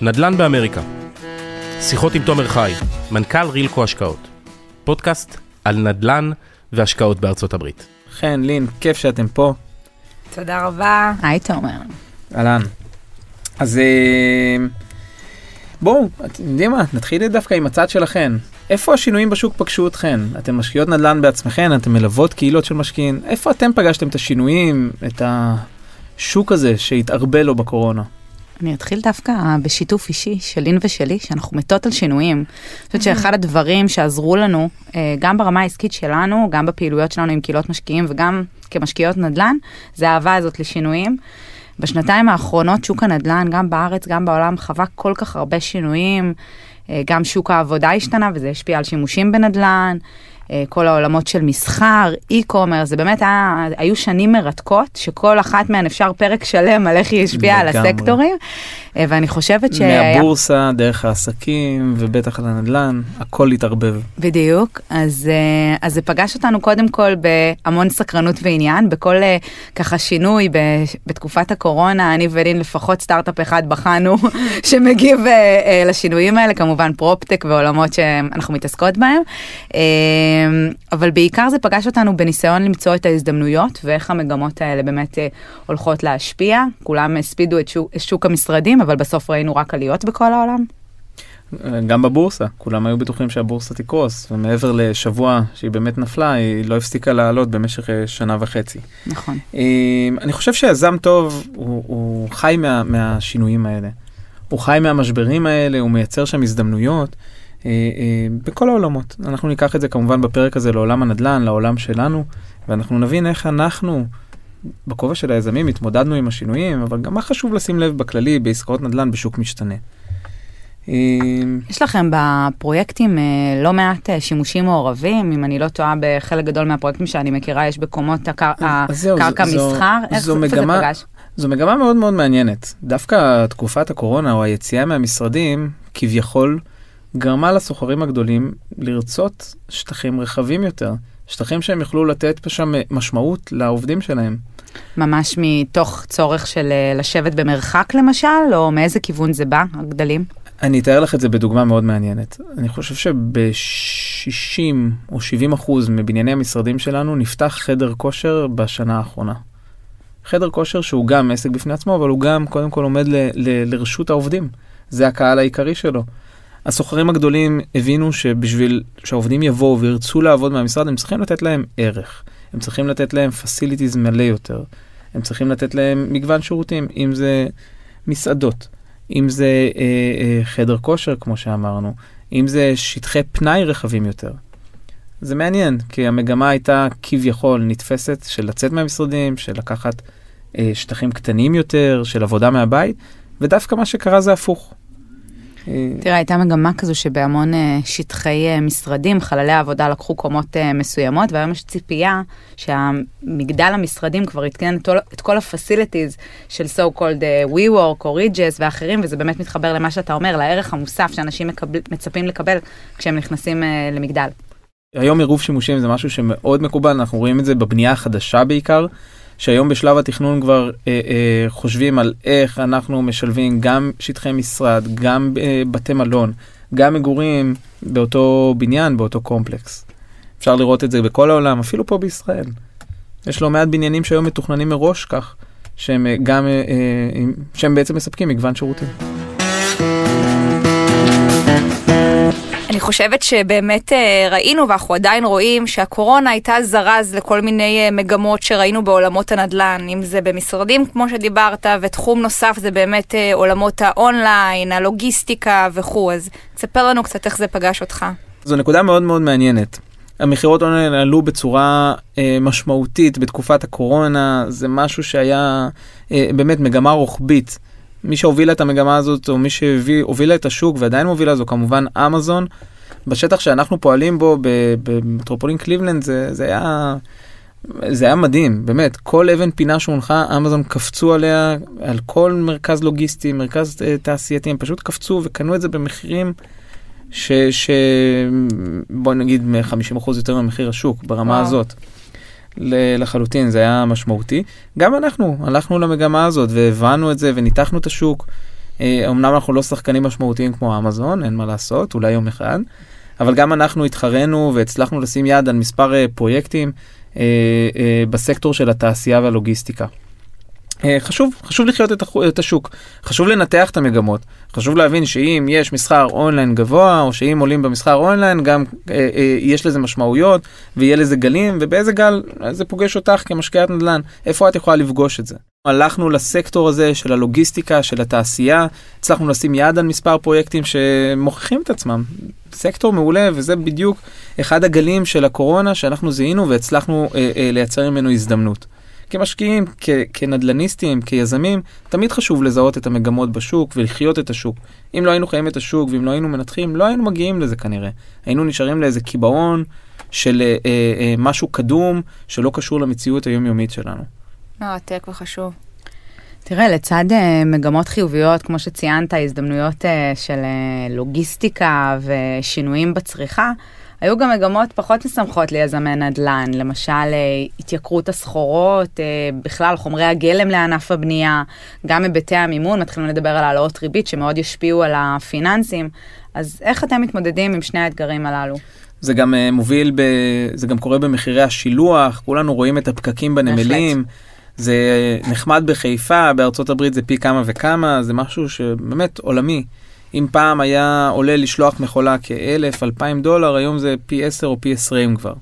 נדל"ן באמריקה. שיחות עם תומר חי, מנכ"ל רילקו השקעות. פודקאסט על נדל"ן והשקעות בארצות הברית. חן, לין, כיף שאתם פה. תודה רבה. היי תומר. אהלן. אז אה, בואו, אתם יודעים מה, נתחיל דווקא עם הצד שלכם. איפה השינויים בשוק פגשו אתכן? אתן משקיעות נדל"ן בעצמכן, אתן מלוות קהילות של משקיעים. איפה אתם פגשתם את השינויים, את השוק הזה שהתערבל לו בקורונה? אני אתחיל דווקא בשיתוף אישי של לין ושלי, שאנחנו מתות על שינויים. אני חושבת שאחד הדברים שעזרו לנו, אה, גם ברמה העסקית שלנו, גם בפעילויות שלנו עם קהילות משקיעים וגם כמשקיעות נדל"ן, זה האהבה הזאת לשינויים. בשנתיים האחרונות שוק הנדל"ן, גם בארץ, גם בעולם, חווה כל כך הרבה שינויים. אה, גם שוק העבודה השתנה וזה השפיע על שימושים בנדל"ן. אה, כל העולמות של מסחר, e-commerce, זה באמת היה, היו שנים מרתקות, שכל אחת מהן אפשר פרק שלם על איך היא השפיעה על הסקטורים, אה, ואני חושבת ש... מהבורסה, דרך העסקים, ובטח על הנדל"ן, הכל התערבב. בדיוק, אז, אה, אז זה פגש אותנו קודם כל בהמון סקרנות ועניין, בכל ככה שינוי בתקופת הקורונה, אני ולין לפחות סטארט-אפ אחד בחנו שמגיב לשינויים האלה, כמובן פרופטק ועולמות שאנחנו מתעסקות בהם. אמ, אבל בעיקר זה פגש אותנו בניסיון למצוא את ההזדמנויות ואיך המגמות האלה באמת אה, הולכות להשפיע. כולם הספידו את שוק, את שוק המשרדים, אבל בסוף ראינו רק עליות בכל העולם. גם בבורסה, כולם היו בטוחים שהבורסה תקרוס, ומעבר לשבוע שהיא באמת נפלה, היא לא הפסיקה לעלות במשך אה, שנה וחצי. נכון. אמ, אני חושב שיזם טוב, הוא, הוא חי מה, מהשינויים האלה. הוא חי מהמשברים האלה, הוא מייצר שם הזדמנויות. אה, אה, בכל העולמות. אנחנו ניקח את זה כמובן בפרק הזה לעולם הנדל"ן, לעולם שלנו, ואנחנו נבין איך אנחנו, בכובע של היזמים, התמודדנו עם השינויים, אבל גם מה חשוב לשים לב בכללי בעסקאות נדל"ן בשוק משתנה. אה, יש לכם בפרויקטים לא מעט שימושים מעורבים, אם אני לא טועה בחלק גדול מהפרויקטים שאני מכירה, יש בקומות הקרקע מסחר, איך זה פגש? זו מגמה מאוד מאוד מעניינת. דווקא תקופת הקורונה או היציאה מהמשרדים, כביכול, גרמה לסוחרים הגדולים לרצות שטחים רחבים יותר, שטחים שהם יוכלו לתת שם משמעות לעובדים שלהם. ממש מתוך צורך של אה, לשבת במרחק למשל, או מאיזה כיוון זה בא, הגדלים? אני אתאר לך את זה בדוגמה מאוד מעניינת. אני חושב שב-60 או 70 אחוז מבנייני המשרדים שלנו נפתח חדר כושר בשנה האחרונה. חדר כושר שהוא גם עסק בפני עצמו, אבל הוא גם קודם כל עומד ל- ל- לרשות העובדים. זה הקהל העיקרי שלו. הסוחרים הגדולים הבינו שבשביל שהעובדים יבואו וירצו לעבוד מהמשרד, הם צריכים לתת להם ערך. הם צריכים לתת להם פסיליטיז מלא יותר. הם צריכים לתת להם מגוון שירותים, אם זה מסעדות, אם זה אה, אה, חדר כושר, כמו שאמרנו, אם זה שטחי פנאי רחבים יותר. זה מעניין, כי המגמה הייתה כביכול נתפסת של לצאת מהמשרדים, של לקחת אה, שטחים קטנים יותר, של עבודה מהבית, ודווקא מה שקרה זה הפוך. תראה, הייתה מגמה כזו שבהמון אה, שטחי אה, משרדים, חללי העבודה לקחו קומות אה, מסוימות, והיום יש ציפייה שהמגדל המשרדים כבר יתקן את כל ה-facilities של so called WeWork או Regis ואחרים, וזה באמת מתחבר למה שאתה אומר, לערך המוסף שאנשים מקבל, מצפים לקבל כשהם נכנסים למגדל. היום עירוב שימושים זה משהו שמאוד מקובל, אנחנו רואים את זה בבנייה החדשה בעיקר. שהיום בשלב התכנון כבר אה, אה, חושבים על איך אנחנו משלבים גם שטחי משרד, גם אה, בתי מלון, גם מגורים באותו בניין, באותו קומפלקס. אפשר לראות את זה בכל העולם, אפילו פה בישראל. יש לא מעט בניינים שהיום מתוכננים מראש כך, שהם אה, גם, אה, אה, שהם בעצם מספקים מגוון שירותים. אני חושבת שבאמת אה, ראינו ואנחנו עדיין רואים שהקורונה הייתה זרז לכל מיני אה, מגמות שראינו בעולמות הנדל"ן, אם זה במשרדים כמו שדיברת, ותחום נוסף זה באמת אה, עולמות האונליין, הלוגיסטיקה וכו', אז תספר לנו קצת איך זה פגש אותך. זו נקודה מאוד מאוד מעניינת. המכירות אונליין עלו בצורה אה, משמעותית בתקופת הקורונה, זה משהו שהיה אה, באמת מגמה רוחבית. מי שהובילה את המגמה הזאת, או מי שהובילה את השוק ועדיין מובילה זו כמובן אמזון. בשטח שאנחנו פועלים בו במטרופולין קליבלנד זה, זה היה... זה היה מדהים, באמת, כל אבן פינה שהונחה, אמזון קפצו עליה, על כל מרכז לוגיסטי, מרכז uh, תעשייתי, הם פשוט קפצו וקנו את זה במחירים ש... ש... בוא נגיד 50% יותר ממחיר השוק ברמה וואו. הזאת. לחלוטין, זה היה משמעותי. גם אנחנו הלכנו למגמה הזאת והבנו את זה וניתחנו את השוק. אמנם אנחנו לא שחקנים משמעותיים כמו אמזון, אין מה לעשות, אולי יום אחד, אבל גם אנחנו התחרנו והצלחנו לשים יד על מספר פרויקטים בסקטור של התעשייה והלוגיסטיקה. אה, חשוב, חשוב לחיות את, את השוק, חשוב לנתח את המגמות, חשוב להבין שאם יש מסחר אונליין גבוה, או שאם עולים במסחר אונליין, גם אה, אה, יש לזה משמעויות, ויהיה לזה גלים, ובאיזה גל זה פוגש אותך כמשקיעת נדל"ן, איפה את יכולה לפגוש את זה. הלכנו לסקטור הזה של הלוגיסטיקה, של התעשייה, הצלחנו לשים יד על מספר פרויקטים שמוכיחים את עצמם. סקטור מעולה, וזה בדיוק אחד הגלים של הקורונה שאנחנו זיהינו והצלחנו אה, אה, לייצר ממנו הזדמנות. כמשקיעים, כ- כנדלניסטים, כיזמים, תמיד חשוב לזהות את המגמות בשוק ולחיות את השוק. אם לא היינו חיים את השוק ואם לא היינו מנתחים, לא היינו מגיעים לזה כנראה. היינו נשארים לאיזה קיבעון של אה, אה, אה, משהו קדום שלא קשור למציאות היומיומית שלנו. מרתק וחשוב. תראה, לצד uh, מגמות חיוביות, כמו שציינת, הזדמנויות uh, של uh, לוגיסטיקה ושינויים בצריכה, היו גם מגמות פחות משמחות ליזמי נדל"ן, למשל אה, התייקרות הסחורות, אה, בכלל חומרי הגלם לענף הבנייה, גם היבטי המימון, מתחילים לדבר על העלאות ריבית שמאוד ישפיעו על הפיננסים. אז איך אתם מתמודדים עם שני האתגרים הללו? זה גם uh, מוביל, ב... זה גם קורה במחירי השילוח, כולנו רואים את הפקקים בנמלים. זה נחמד בחיפה, בארצות הברית זה פי כמה וכמה, זה משהו שבאמת עולמי. אם פעם היה עולה לשלוח מכולה כאלף, אלפיים דולר, היום זה פי עשר או פי עשרים כבר.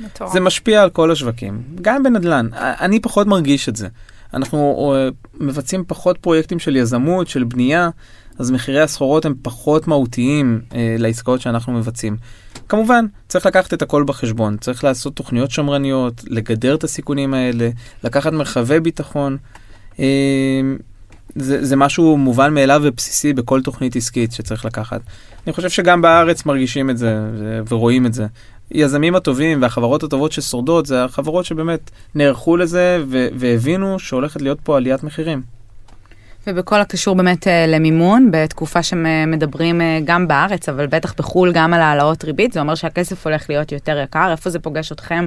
מטורף. זה משפיע על כל השווקים, גם בנדל"ן. אני פחות מרגיש את זה. אנחנו אה, מבצעים פחות פרויקטים של יזמות, של בנייה, אז מחירי הסחורות הם פחות מהותיים אה, לעסקאות שאנחנו מבצעים. כמובן, צריך לקחת את הכל בחשבון, צריך לעשות תוכניות שמרניות, לגדר את הסיכונים האלה, לקחת מרחבי ביטחון. אה, זה, זה משהו מובן מאליו ובסיסי בכל תוכנית עסקית שצריך לקחת. אני חושב שגם בארץ מרגישים את זה ורואים את זה. יזמים הטובים והחברות הטובות ששורדות זה החברות שבאמת נערכו לזה והבינו שהולכת להיות פה עליית מחירים. ובכל הקשור באמת אה, למימון, בתקופה שמדברים אה, גם בארץ, אבל בטח בחו"ל גם על העלאות ריבית, זה אומר שהכסף הולך להיות יותר יקר. איפה זה פוגש אתכם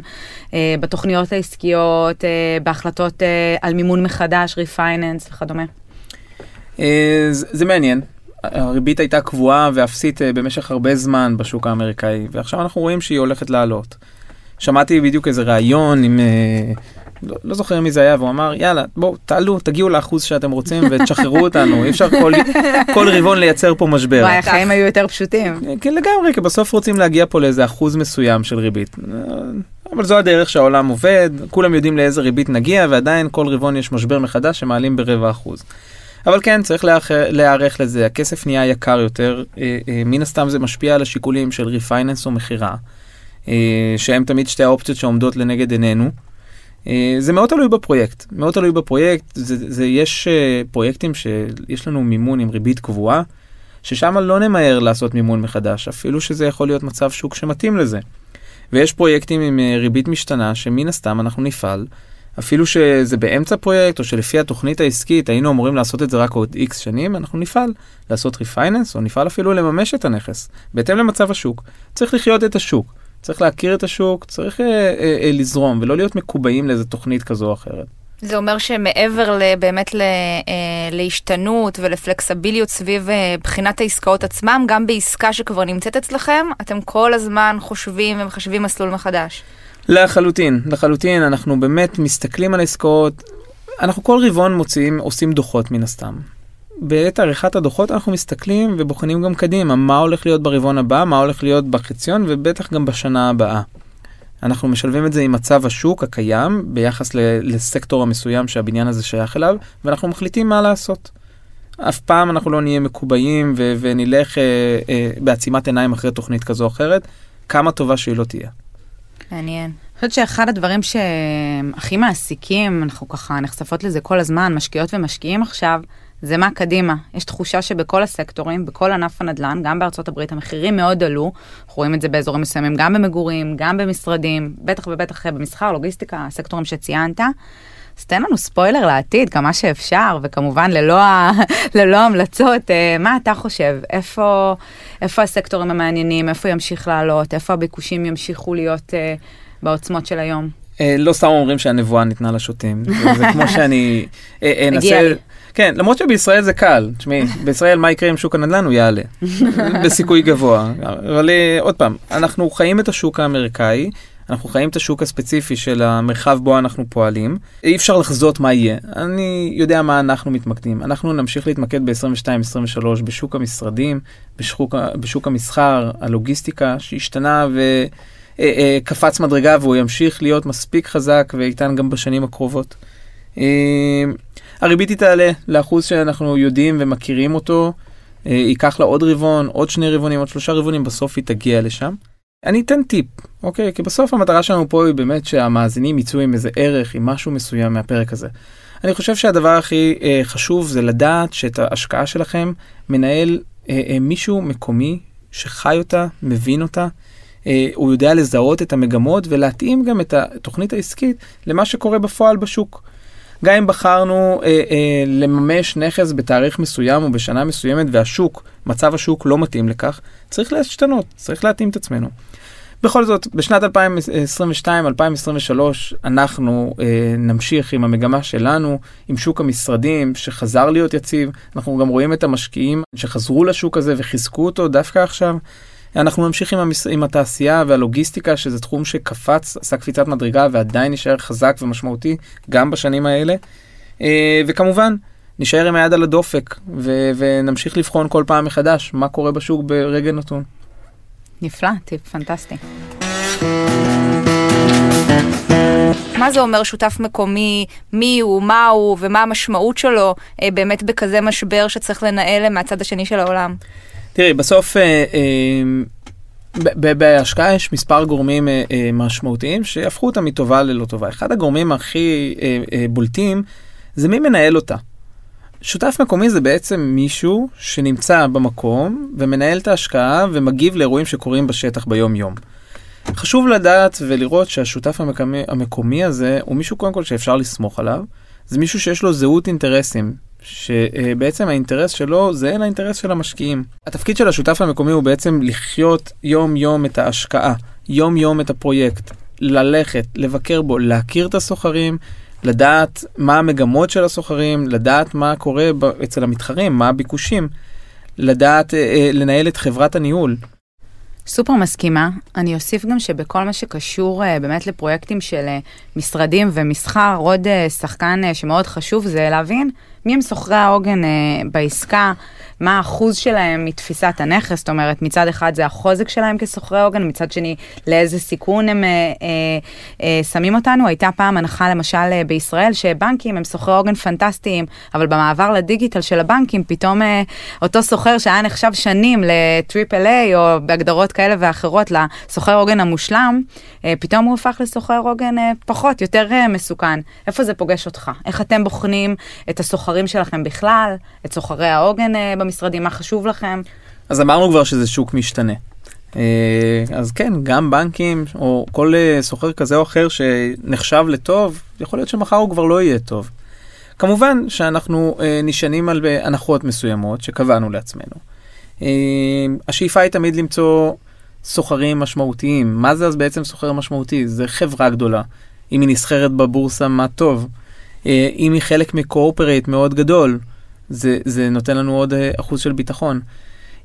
אה, בתוכניות העסקיות, בהחלטות על מימון מחדש, ריפייננס וכדומה? אה, זה מעניין. הריבית הייתה קבועה ואפסית אה, במשך הרבה זמן בשוק האמריקאי, ועכשיו אנחנו רואים שהיא הולכת לעלות. שמעתי בדיוק איזה ראיון עם, אה, לא, לא זוכר מי זה היה, והוא אמר, יאללה, בואו, תעלו, תגיעו לאחוז שאתם רוצים ותשחררו אותנו, אי אפשר כל, כל רבעון לייצר פה משבר. וואי, החיים היו יותר פשוטים. כן, לגמרי, כי בסוף רוצים להגיע פה לאיזה אחוז מסוים של ריבית. אבל זו הדרך שהעולם עובד, כולם יודעים לאיזה ריבית נגיע, ועדיין כל רבעון יש משבר מחדש שמעלים ברבע אחוז. אבל כן, צריך להיערך לזה, הכסף נהיה יקר יותר, אה, אה, מן הסתם זה משפיע על השיקולים של ריפייננס או מכירה, אה, שהם תמיד שתי האופציות שעומדות לנגד עינינו. זה מאוד תלוי בפרויקט, מאוד תלוי בפרויקט, זה, זה יש פרויקטים שיש לנו מימון עם ריבית קבועה, ששם לא נמהר לעשות מימון מחדש, אפילו שזה יכול להיות מצב שוק שמתאים לזה. ויש פרויקטים עם ריבית משתנה, שמן הסתם אנחנו נפעל אפילו שזה באמצע פרויקט, או שלפי התוכנית העסקית היינו אמורים לעשות את זה רק עוד איקס שנים, אנחנו נפעל לעשות refinance, או נפעל אפילו לממש את הנכס, בהתאם למצב השוק. צריך לחיות את השוק, צריך להכיר את השוק, צריך אה, אה, אה, לזרום, ולא להיות מקובעים לאיזה תוכנית כזו או אחרת. זה אומר שמעבר באמת ל, אה, להשתנות ולפלקסביליות סביב אה, בחינת העסקאות עצמם, גם בעסקה שכבר נמצאת אצלכם, אתם כל הזמן חושבים ומחשבים מסלול מחדש. לחלוטין, לחלוטין, אנחנו באמת מסתכלים על עסקאות, אנחנו כל רבעון מוציאים, עושים דוחות מן הסתם. בעת עריכת הדוחות אנחנו מסתכלים ובוחנים גם קדימה, מה הולך להיות ברבעון הבא, מה הולך להיות בחציון ובטח גם בשנה הבאה. אנחנו משלבים את זה עם מצב השוק הקיים ביחס לסקטור המסוים שהבניין הזה שייך אליו, ואנחנו מחליטים מה לעשות. אף פעם אנחנו לא נהיה מקובעים ונלך אה, אה, בעצימת עיניים אחרי תוכנית כזו או אחרת, כמה טובה שהיא לא תהיה. מעניין. אני חושבת שאחד הדברים שהכי מעסיקים, אנחנו ככה נחשפות לזה כל הזמן, משקיעות ומשקיעים עכשיו, זה מה קדימה. יש תחושה שבכל הסקטורים, בכל ענף הנדל"ן, גם בארצות הברית, המחירים מאוד עלו. אנחנו רואים את זה באזורים מסוימים, גם במגורים, גם במשרדים, בטח ובטח במסחר, לוגיסטיקה, הסקטורים שציינת. אז תן לנו ספוילר לעתיד, כמה שאפשר, וכמובן ללא, ה... ללא המלצות, אה, מה אתה חושב? איפה, איפה הסקטורים המעניינים, איפה ימשיך לעלות, איפה הביקושים ימשיכו להיות uh, בעוצמות של היום? Uh, לא סתם אומרים שהנבואה ניתנה לשוטים, זה כמו שאני אנסה... כן, למרות שבישראל זה קל, תשמעי, בישראל מה יקרה עם שוק הנדל"ן? הוא יעלה, בסיכוי גבוה. אבל אה, עוד פעם, אנחנו חיים את השוק האמריקאי, אנחנו חיים את השוק הספציפי של המרחב בו אנחנו פועלים. אי אפשר לחזות מה יהיה. אני יודע מה אנחנו מתמקדים. אנחנו נמשיך להתמקד ב-22-23 בשוק המשרדים, בשוק, בשוק המסחר, הלוגיסטיקה, שהשתנה וקפץ מדרגה והוא ימשיך להיות מספיק חזק ואיתן גם בשנים הקרובות. הריבית היא תעלה לאחוז שאנחנו יודעים ומכירים אותו, ייקח לה עוד רבעון, עוד שני רבעונים, עוד שלושה רבעונים, בסוף היא תגיע לשם. אני אתן טיפ, אוקיי? כי בסוף המטרה שלנו פה היא באמת שהמאזינים יצאו עם איזה ערך, עם משהו מסוים מהפרק הזה. אני חושב שהדבר הכי אה, חשוב זה לדעת שאת ההשקעה שלכם מנהל אה, אה, מישהו מקומי שחי אותה, מבין אותה, אה, הוא יודע לזהות את המגמות ולהתאים גם את התוכנית העסקית למה שקורה בפועל בשוק. גם אם בחרנו אה, אה, לממש נכס בתאריך מסוים או בשנה מסוימת והשוק, מצב השוק לא מתאים לכך, צריך להשתנות, צריך להתאים את עצמנו. בכל זאת, בשנת 2022-2023 אנחנו אה, נמשיך עם המגמה שלנו, עם שוק המשרדים שחזר להיות יציב. אנחנו גם רואים את המשקיעים שחזרו לשוק הזה וחיזקו אותו דווקא עכשיו. אנחנו נמשיך עם, המס... עם התעשייה והלוגיסטיקה, שזה תחום שקפץ, עשה קפיצת מדרגה ועדיין נשאר חזק ומשמעותי גם בשנים האלה. אה, וכמובן, נשאר עם היד על הדופק ו... ונמשיך לבחון כל פעם מחדש מה קורה בשוק ברגע נתון. נפלא, טיפ פנטסטי. מה זה אומר שותף מקומי, מי הוא, מה הוא ומה המשמעות שלו אה, באמת בכזה משבר שצריך לנהל מהצד השני של העולם? תראי, בסוף אה, אה, בהשקעה יש מספר גורמים אה, משמעותיים שהפכו אותה מטובה ללא טובה. אחד הגורמים הכי בולטים זה מי מנהל אותה. שותף מקומי זה בעצם מישהו שנמצא במקום ומנהל את ההשקעה ומגיב לאירועים שקורים בשטח ביום-יום. חשוב לדעת ולראות שהשותף המקומי, המקומי הזה הוא מישהו קודם כל שאפשר לסמוך עליו. זה מישהו שיש לו זהות אינטרסים, שבעצם האינטרס שלו זה לאינטרס של המשקיעים. התפקיד של השותף המקומי הוא בעצם לחיות יום-יום את ההשקעה, יום-יום את הפרויקט, ללכת, לבקר בו, להכיר את הסוחרים, לדעת מה המגמות של הסוחרים, לדעת מה קורה אצל המתחרים, מה הביקושים, לדעת אה, אה, לנהל את חברת הניהול. סופר מסכימה. אני אוסיף גם שבכל מה שקשור uh, באמת לפרויקטים של uh, משרדים ומסחר, עוד uh, שחקן uh, שמאוד חשוב זה להבין מי הם סוחרי העוגן uh, בעסקה, מה האחוז שלהם מתפיסת הנכס, זאת אומרת, מצד אחד זה החוזק שלהם כסוחרי עוגן, מצד שני, לאיזה סיכון הם אה, אה, אה, שמים אותנו. הייתה פעם הנחה למשל אה, בישראל שבנקים הם סוחרי עוגן פנטסטיים, אבל במעבר לדיגיטל של הבנקים, פתאום אה, אותו סוחר שהיה נחשב שנים לטריפל איי, או בהגדרות כאלה ואחרות לסוחר עוגן המושלם, אה, פתאום הוא הפך לסוחר עוגן אה, פחות, יותר אה, מסוכן. איפה זה פוגש אותך? איך אתם בוחנים את הסוחרים שלכם בכלל, את סוחרי העוגן אה, במשרדים, מה חשוב לכם? אז אמרנו כבר שזה שוק משתנה. אה, אז כן, גם בנקים או כל אה, סוחר כזה או אחר שנחשב לטוב, יכול להיות שמחר הוא כבר לא יהיה טוב. כמובן שאנחנו נשענים על הנחות מסוימות שקבענו לעצמנו. השאיפה היא תמיד למצוא סוחרים משמעותיים. מה זה אז בעצם סוחר משמעותי? זה חברה גדולה. אם היא נסחרת בבורסה, מה טוב. אם היא חלק מקורפרט מאוד גדול, זה, זה נותן לנו עוד אה, אחוז של ביטחון.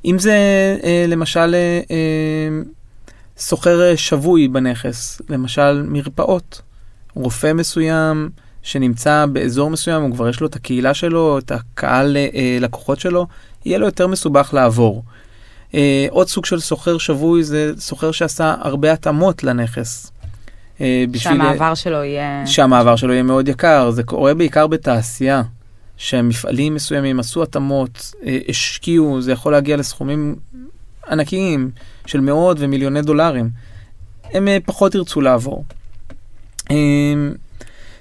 אם זה אה, למשל אה, סוחר שבוי בנכס, למשל מרפאות, רופא מסוים שנמצא באזור מסוים, הוא כבר יש לו את הקהילה שלו, את הקהל לקוחות שלו, יהיה לו יותר מסובך לעבור. עוד סוג של סוחר שבוי זה סוחר שעשה הרבה התאמות לנכס. שהמעבר שלו יהיה... שהמעבר שלו יהיה מאוד יקר, זה קורה בעיקר בתעשייה. שמפעלים מסוימים עשו התאמות, אה, השקיעו, זה יכול להגיע לסכומים ענקיים של מאות ומיליוני דולרים. הם אה, פחות ירצו לעבור. אה,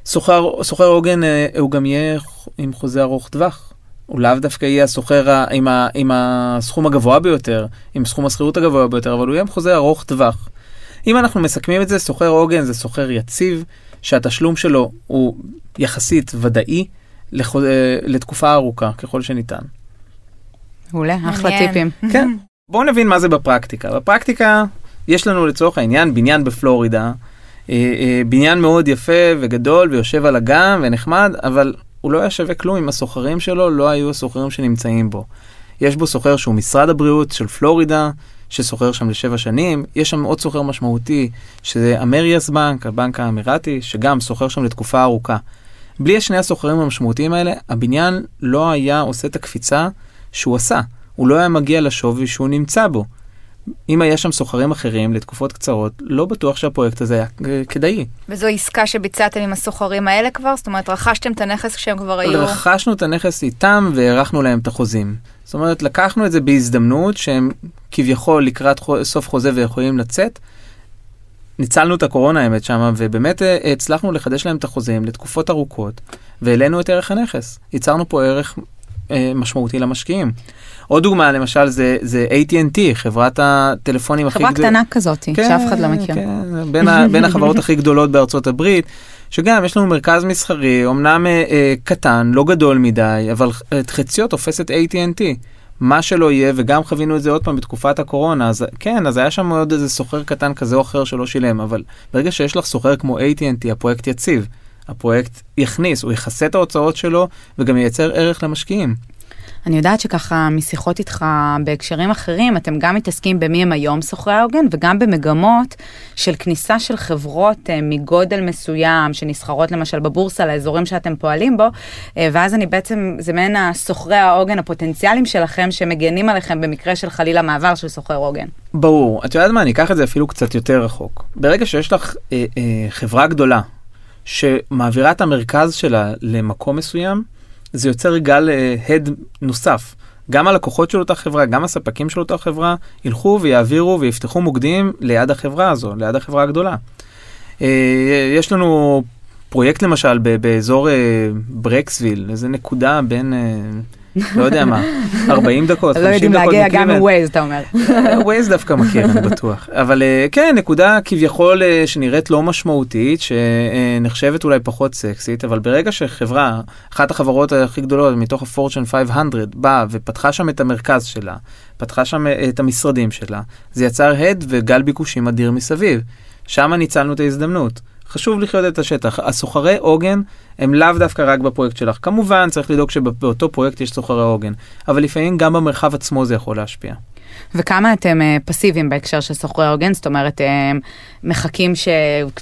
סוחר, סוחר עוגן הוא גם יהיה עם חוזה ארוך טווח. הוא לאו דווקא יהיה הסוחר עם, ה, עם הסכום הגבוה ביותר, עם סכום השכירות הגבוה ביותר, אבל הוא יהיה עם חוזה ארוך טווח. אם אנחנו מסכמים את זה, סוחר עוגן זה סוחר יציב, שהתשלום שלו הוא יחסית ודאי, לח... אה, לתקופה ארוכה ככל שניתן. מעולה, אחלה טיפים. כן. בואו נבין מה זה בפרקטיקה. בפרקטיקה יש לנו לצורך העניין בניין בפלורידה, אה, אה, בניין מאוד יפה וגדול ויושב על אגם ונחמד, אבל הוא לא היה שווה כלום אם הסוחרים שלו לא היו הסוחרים שנמצאים בו. יש בו סוחר שהוא משרד הבריאות של פלורידה, שסוחר שם לשבע שנים, יש שם עוד סוחר משמעותי, שזה אמריאס בנק, הבנק האמירתי, שגם סוחר שם לתקופה ארוכה. בלי שני הסוחרים המשמעותיים האלה, הבניין לא היה עושה את הקפיצה שהוא עשה. הוא לא היה מגיע לשווי שהוא נמצא בו. אם היה שם סוחרים אחרים לתקופות קצרות, לא בטוח שהפרויקט הזה היה כדאי. וזו עסקה שביצעתם עם הסוחרים האלה כבר? זאת אומרת, רכשתם את הנכס כשהם כבר היו... רכשנו את הנכס איתם והארכנו להם את החוזים. זאת אומרת, לקחנו את זה בהזדמנות שהם כביכול לקראת סוף חוזה ויכולים לצאת. ניצלנו את הקורונה האמת שם, ובאמת אה, הצלחנו לחדש להם את החוזים לתקופות ארוכות, והעלינו את ערך הנכס. ייצרנו פה ערך אה, משמעותי למשקיעים. עוד דוגמה למשל זה, זה AT&T, חברת הטלפונים הכי גדולה. חברה קטנה כזאת, כן, שאף אחד לא מכיר. כן, בין, ה, בין החברות הכי גדולות בארצות הברית, שגם יש לנו מרכז מסחרי, אמנם אה, אה, קטן, לא גדול מדי, אבל את חציו תופס את AT&T. מה שלא יהיה, וגם חווינו את זה עוד פעם בתקופת הקורונה, אז כן, אז היה שם עוד איזה סוחר קטן כזה או אחר שלא שילם, אבל ברגע שיש לך סוחר כמו AT&T, הפרויקט יציב. הפרויקט יכניס, הוא יכסה את ההוצאות שלו וגם ייצר ערך למשקיעים. אני יודעת שככה משיחות איתך בהקשרים אחרים, אתם גם מתעסקים במי הם היום סוחרי העוגן וגם במגמות של כניסה של חברות uh, מגודל מסוים שנסחרות למשל בבורסה לאזורים שאתם פועלים בו, uh, ואז אני בעצם, זה מעין הסוחרי העוגן הפוטנציאליים שלכם שמגנים עליכם במקרה של חלילה מעבר של סוחר עוגן. ברור, את יודעת מה, אני אקח את זה אפילו קצת יותר רחוק. ברגע שיש לך uh, uh, חברה גדולה שמעבירה את המרכז שלה למקום מסוים, זה יוצר גל הד uh, נוסף. גם הלקוחות של אותה חברה, גם הספקים של אותה חברה, ילכו ויעבירו ויפתחו מוקדים ליד החברה הזו, ליד החברה הגדולה. Uh, יש לנו פרויקט למשל באזור uh, ברקסוויל, איזה נקודה בין... לא יודע מה, 40 דקות, 50 דקות. לא יודעים להגיע גם מווייז, אתה אומר. ווייז דווקא מכיר, אני בטוח. אבל אה, כן, נקודה כביכול אה, שנראית לא משמעותית, שנחשבת אולי פחות סקסית, אבל ברגע שחברה, אחת החברות הכי גדולות מתוך ה-Fortune 500, באה ופתחה שם את המרכז שלה, פתחה שם אה, את המשרדים שלה, זה יצר הד וגל ביקושים אדיר מסביב. שם ניצלנו את ההזדמנות. חשוב לחיות את השטח. הסוחרי עוגן הם לאו דווקא רק בפרויקט שלך. כמובן, צריך לדאוג שבאותו פרויקט יש סוחרי עוגן, אבל לפעמים גם במרחב עצמו זה יכול להשפיע. וכמה אתם uh, פסיביים בהקשר של סוחרי העוגן? זאת אומרת, uh, מחכים ש...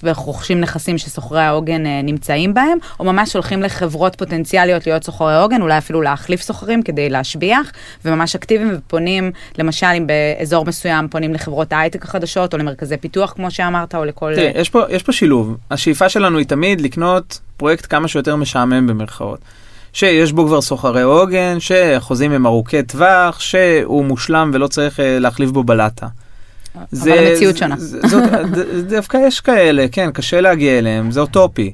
ורוכשים נכסים שסוחרי העוגן uh, נמצאים בהם, או ממש הולכים לחברות פוטנציאליות להיות סוחרי עוגן, אולי אפילו להחליף סוחרים כדי להשביח, וממש אקטיביים ופונים, למשל אם באזור מסוים פונים לחברות ההייטק החדשות, או למרכזי פיתוח, כמו שאמרת, או לכל... תראה, יש פה, יש פה שילוב. השאיפה שלנו היא תמיד לקנות פרויקט כמה שיותר משעמם במרכאות. שיש בו כבר סוחרי עוגן, שהחוזים הם ארוכי טווח, שהוא מושלם ולא צריך אה, להחליף בו בלטה. אבל זה, המציאות שונה. דווקא יש כאלה, כן, קשה להגיע אליהם, זה אוטופי.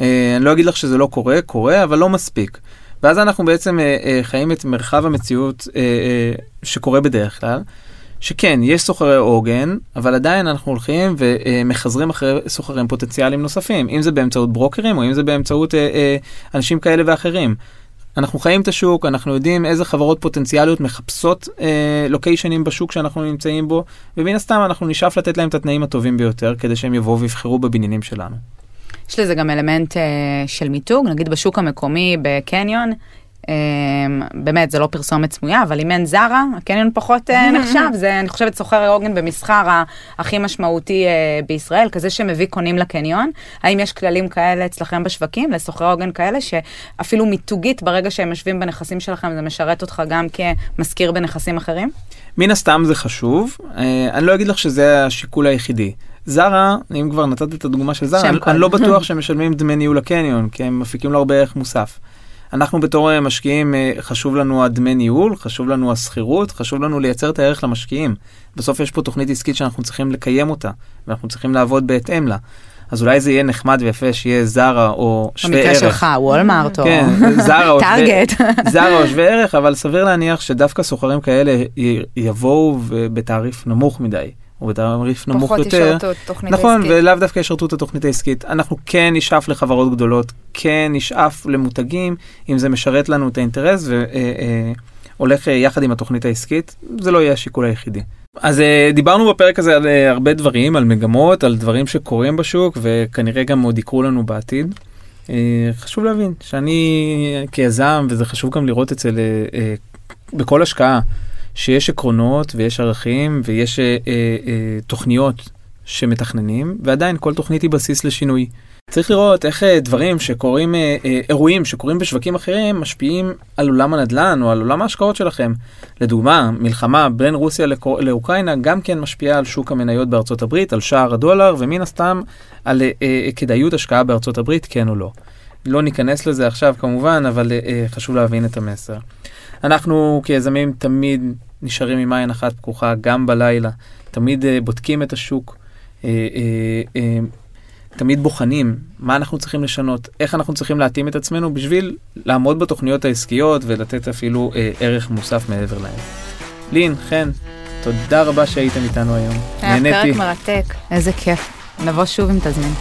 אה, אני לא אגיד לך שזה לא קורה, קורה, אבל לא מספיק. ואז אנחנו בעצם אה, חיים את מרחב המציאות שקורה בדרך כלל. שכן, יש סוחרי עוגן, אבל עדיין אנחנו הולכים ומחזרים אחרי סוחרים פוטנציאליים נוספים, אם זה באמצעות ברוקרים או אם זה באמצעות אה, אה, אנשים כאלה ואחרים. אנחנו חיים את השוק, אנחנו יודעים איזה חברות פוטנציאליות מחפשות אה, לוקיישנים בשוק שאנחנו נמצאים בו, ומן הסתם אנחנו נשאף לתת להם את התנאים הטובים ביותר כדי שהם יבואו ויבחרו בבניינים שלנו. יש לזה גם אלמנט אה, של מיתוג, נגיד בשוק המקומי בקניון, באמת, זה לא פרסומת סמויה, אבל אם אין זרה, הקניון פחות אה, נחשב. זה, אני חושבת, סוחר עוגן במסחר הכי משמעותי אה, בישראל, כזה שמביא קונים לקניון. האם יש כללים כאלה אצלכם בשווקים, לסוחרי עוגן כאלה, שאפילו מיתוגית, ברגע שהם יושבים בנכסים שלכם, זה משרת אותך גם כמשכיר בנכסים אחרים? מן הסתם זה חשוב. אה, אני לא אגיד לך שזה השיקול היחידי. זרה, אם כבר נתת את הדוגמה של זרה, אני, אני לא בטוח שהם משלמים דמי ניהול לקניון, כי הם מפיקים לו הרבה ערך מוסף. אנחנו בתור משקיעים, אה, חשוב לנו הדמי ניהול, חשוב לנו השכירות, חשוב לנו לייצר את הערך למשקיעים. בסוף יש פה תוכנית עסקית שאנחנו צריכים לקיים אותה, ואנחנו צריכים לעבוד בהתאם לה. אז אולי זה יהיה נחמד ויפה שיהיה זרה או שווה ערך. במקרה שלך, וולמארט או... כן, זרה או טארגט. זרה או שווה ערך, אבל סביר להניח שדווקא סוחרים כאלה יבואו בתעריף נמוך מדי. או בתעריף נמוך יותר. פחות ישרתו את תוכנית נכון, העסקית. נכון, ולאו דווקא ישרתו את התוכנית העסקית. אנחנו כן נשאף לחברות גדולות, כן נשאף למותגים, אם זה משרת לנו את האינטרס והולך אה, אה, יחד עם התוכנית העסקית, זה לא יהיה השיקול היחידי. אז אה, דיברנו בפרק הזה על הרבה דברים, על מגמות, על דברים שקורים בשוק וכנראה גם עוד יקרו לנו בעתיד. אה, חשוב להבין שאני כיזם, וזה חשוב גם לראות אצל, אה, אה, בכל השקעה, שיש עקרונות ויש ערכים ויש אה, אה, אה, תוכניות שמתכננים, ועדיין כל תוכנית היא בסיס לשינוי. צריך לראות איך אה, דברים שקורים, אה, אה, אירועים שקורים בשווקים אחרים, משפיעים על עולם הנדל"ן או על עולם ההשקעות שלכם. לדוגמה, מלחמה בין רוסיה לקור... לאוקראינה גם כן משפיעה על שוק המניות בארצות הברית, על שער הדולר, ומן הסתם על אה, אה, כדאיות השקעה בארצות הברית, כן או לא. לא ניכנס לזה עכשיו כמובן, אבל אה, אה, חשוב להבין את המסר. אנחנו כיזמים תמיד נשארים עם עין אחת פקוחה, גם בלילה, תמיד אה, בודקים את השוק. אה, אה, אה, תמיד בוחנים מה אנחנו צריכים לשנות, איך אנחנו צריכים להתאים את עצמנו בשביל לעמוד בתוכניות העסקיות ולתת אפילו אה, ערך מוסף מעבר להם. לין, חן, תודה רבה שהייתם איתנו היום. היה נהניתי. פרק מרתק. איזה כיף. נבוא שוב אם תזמין.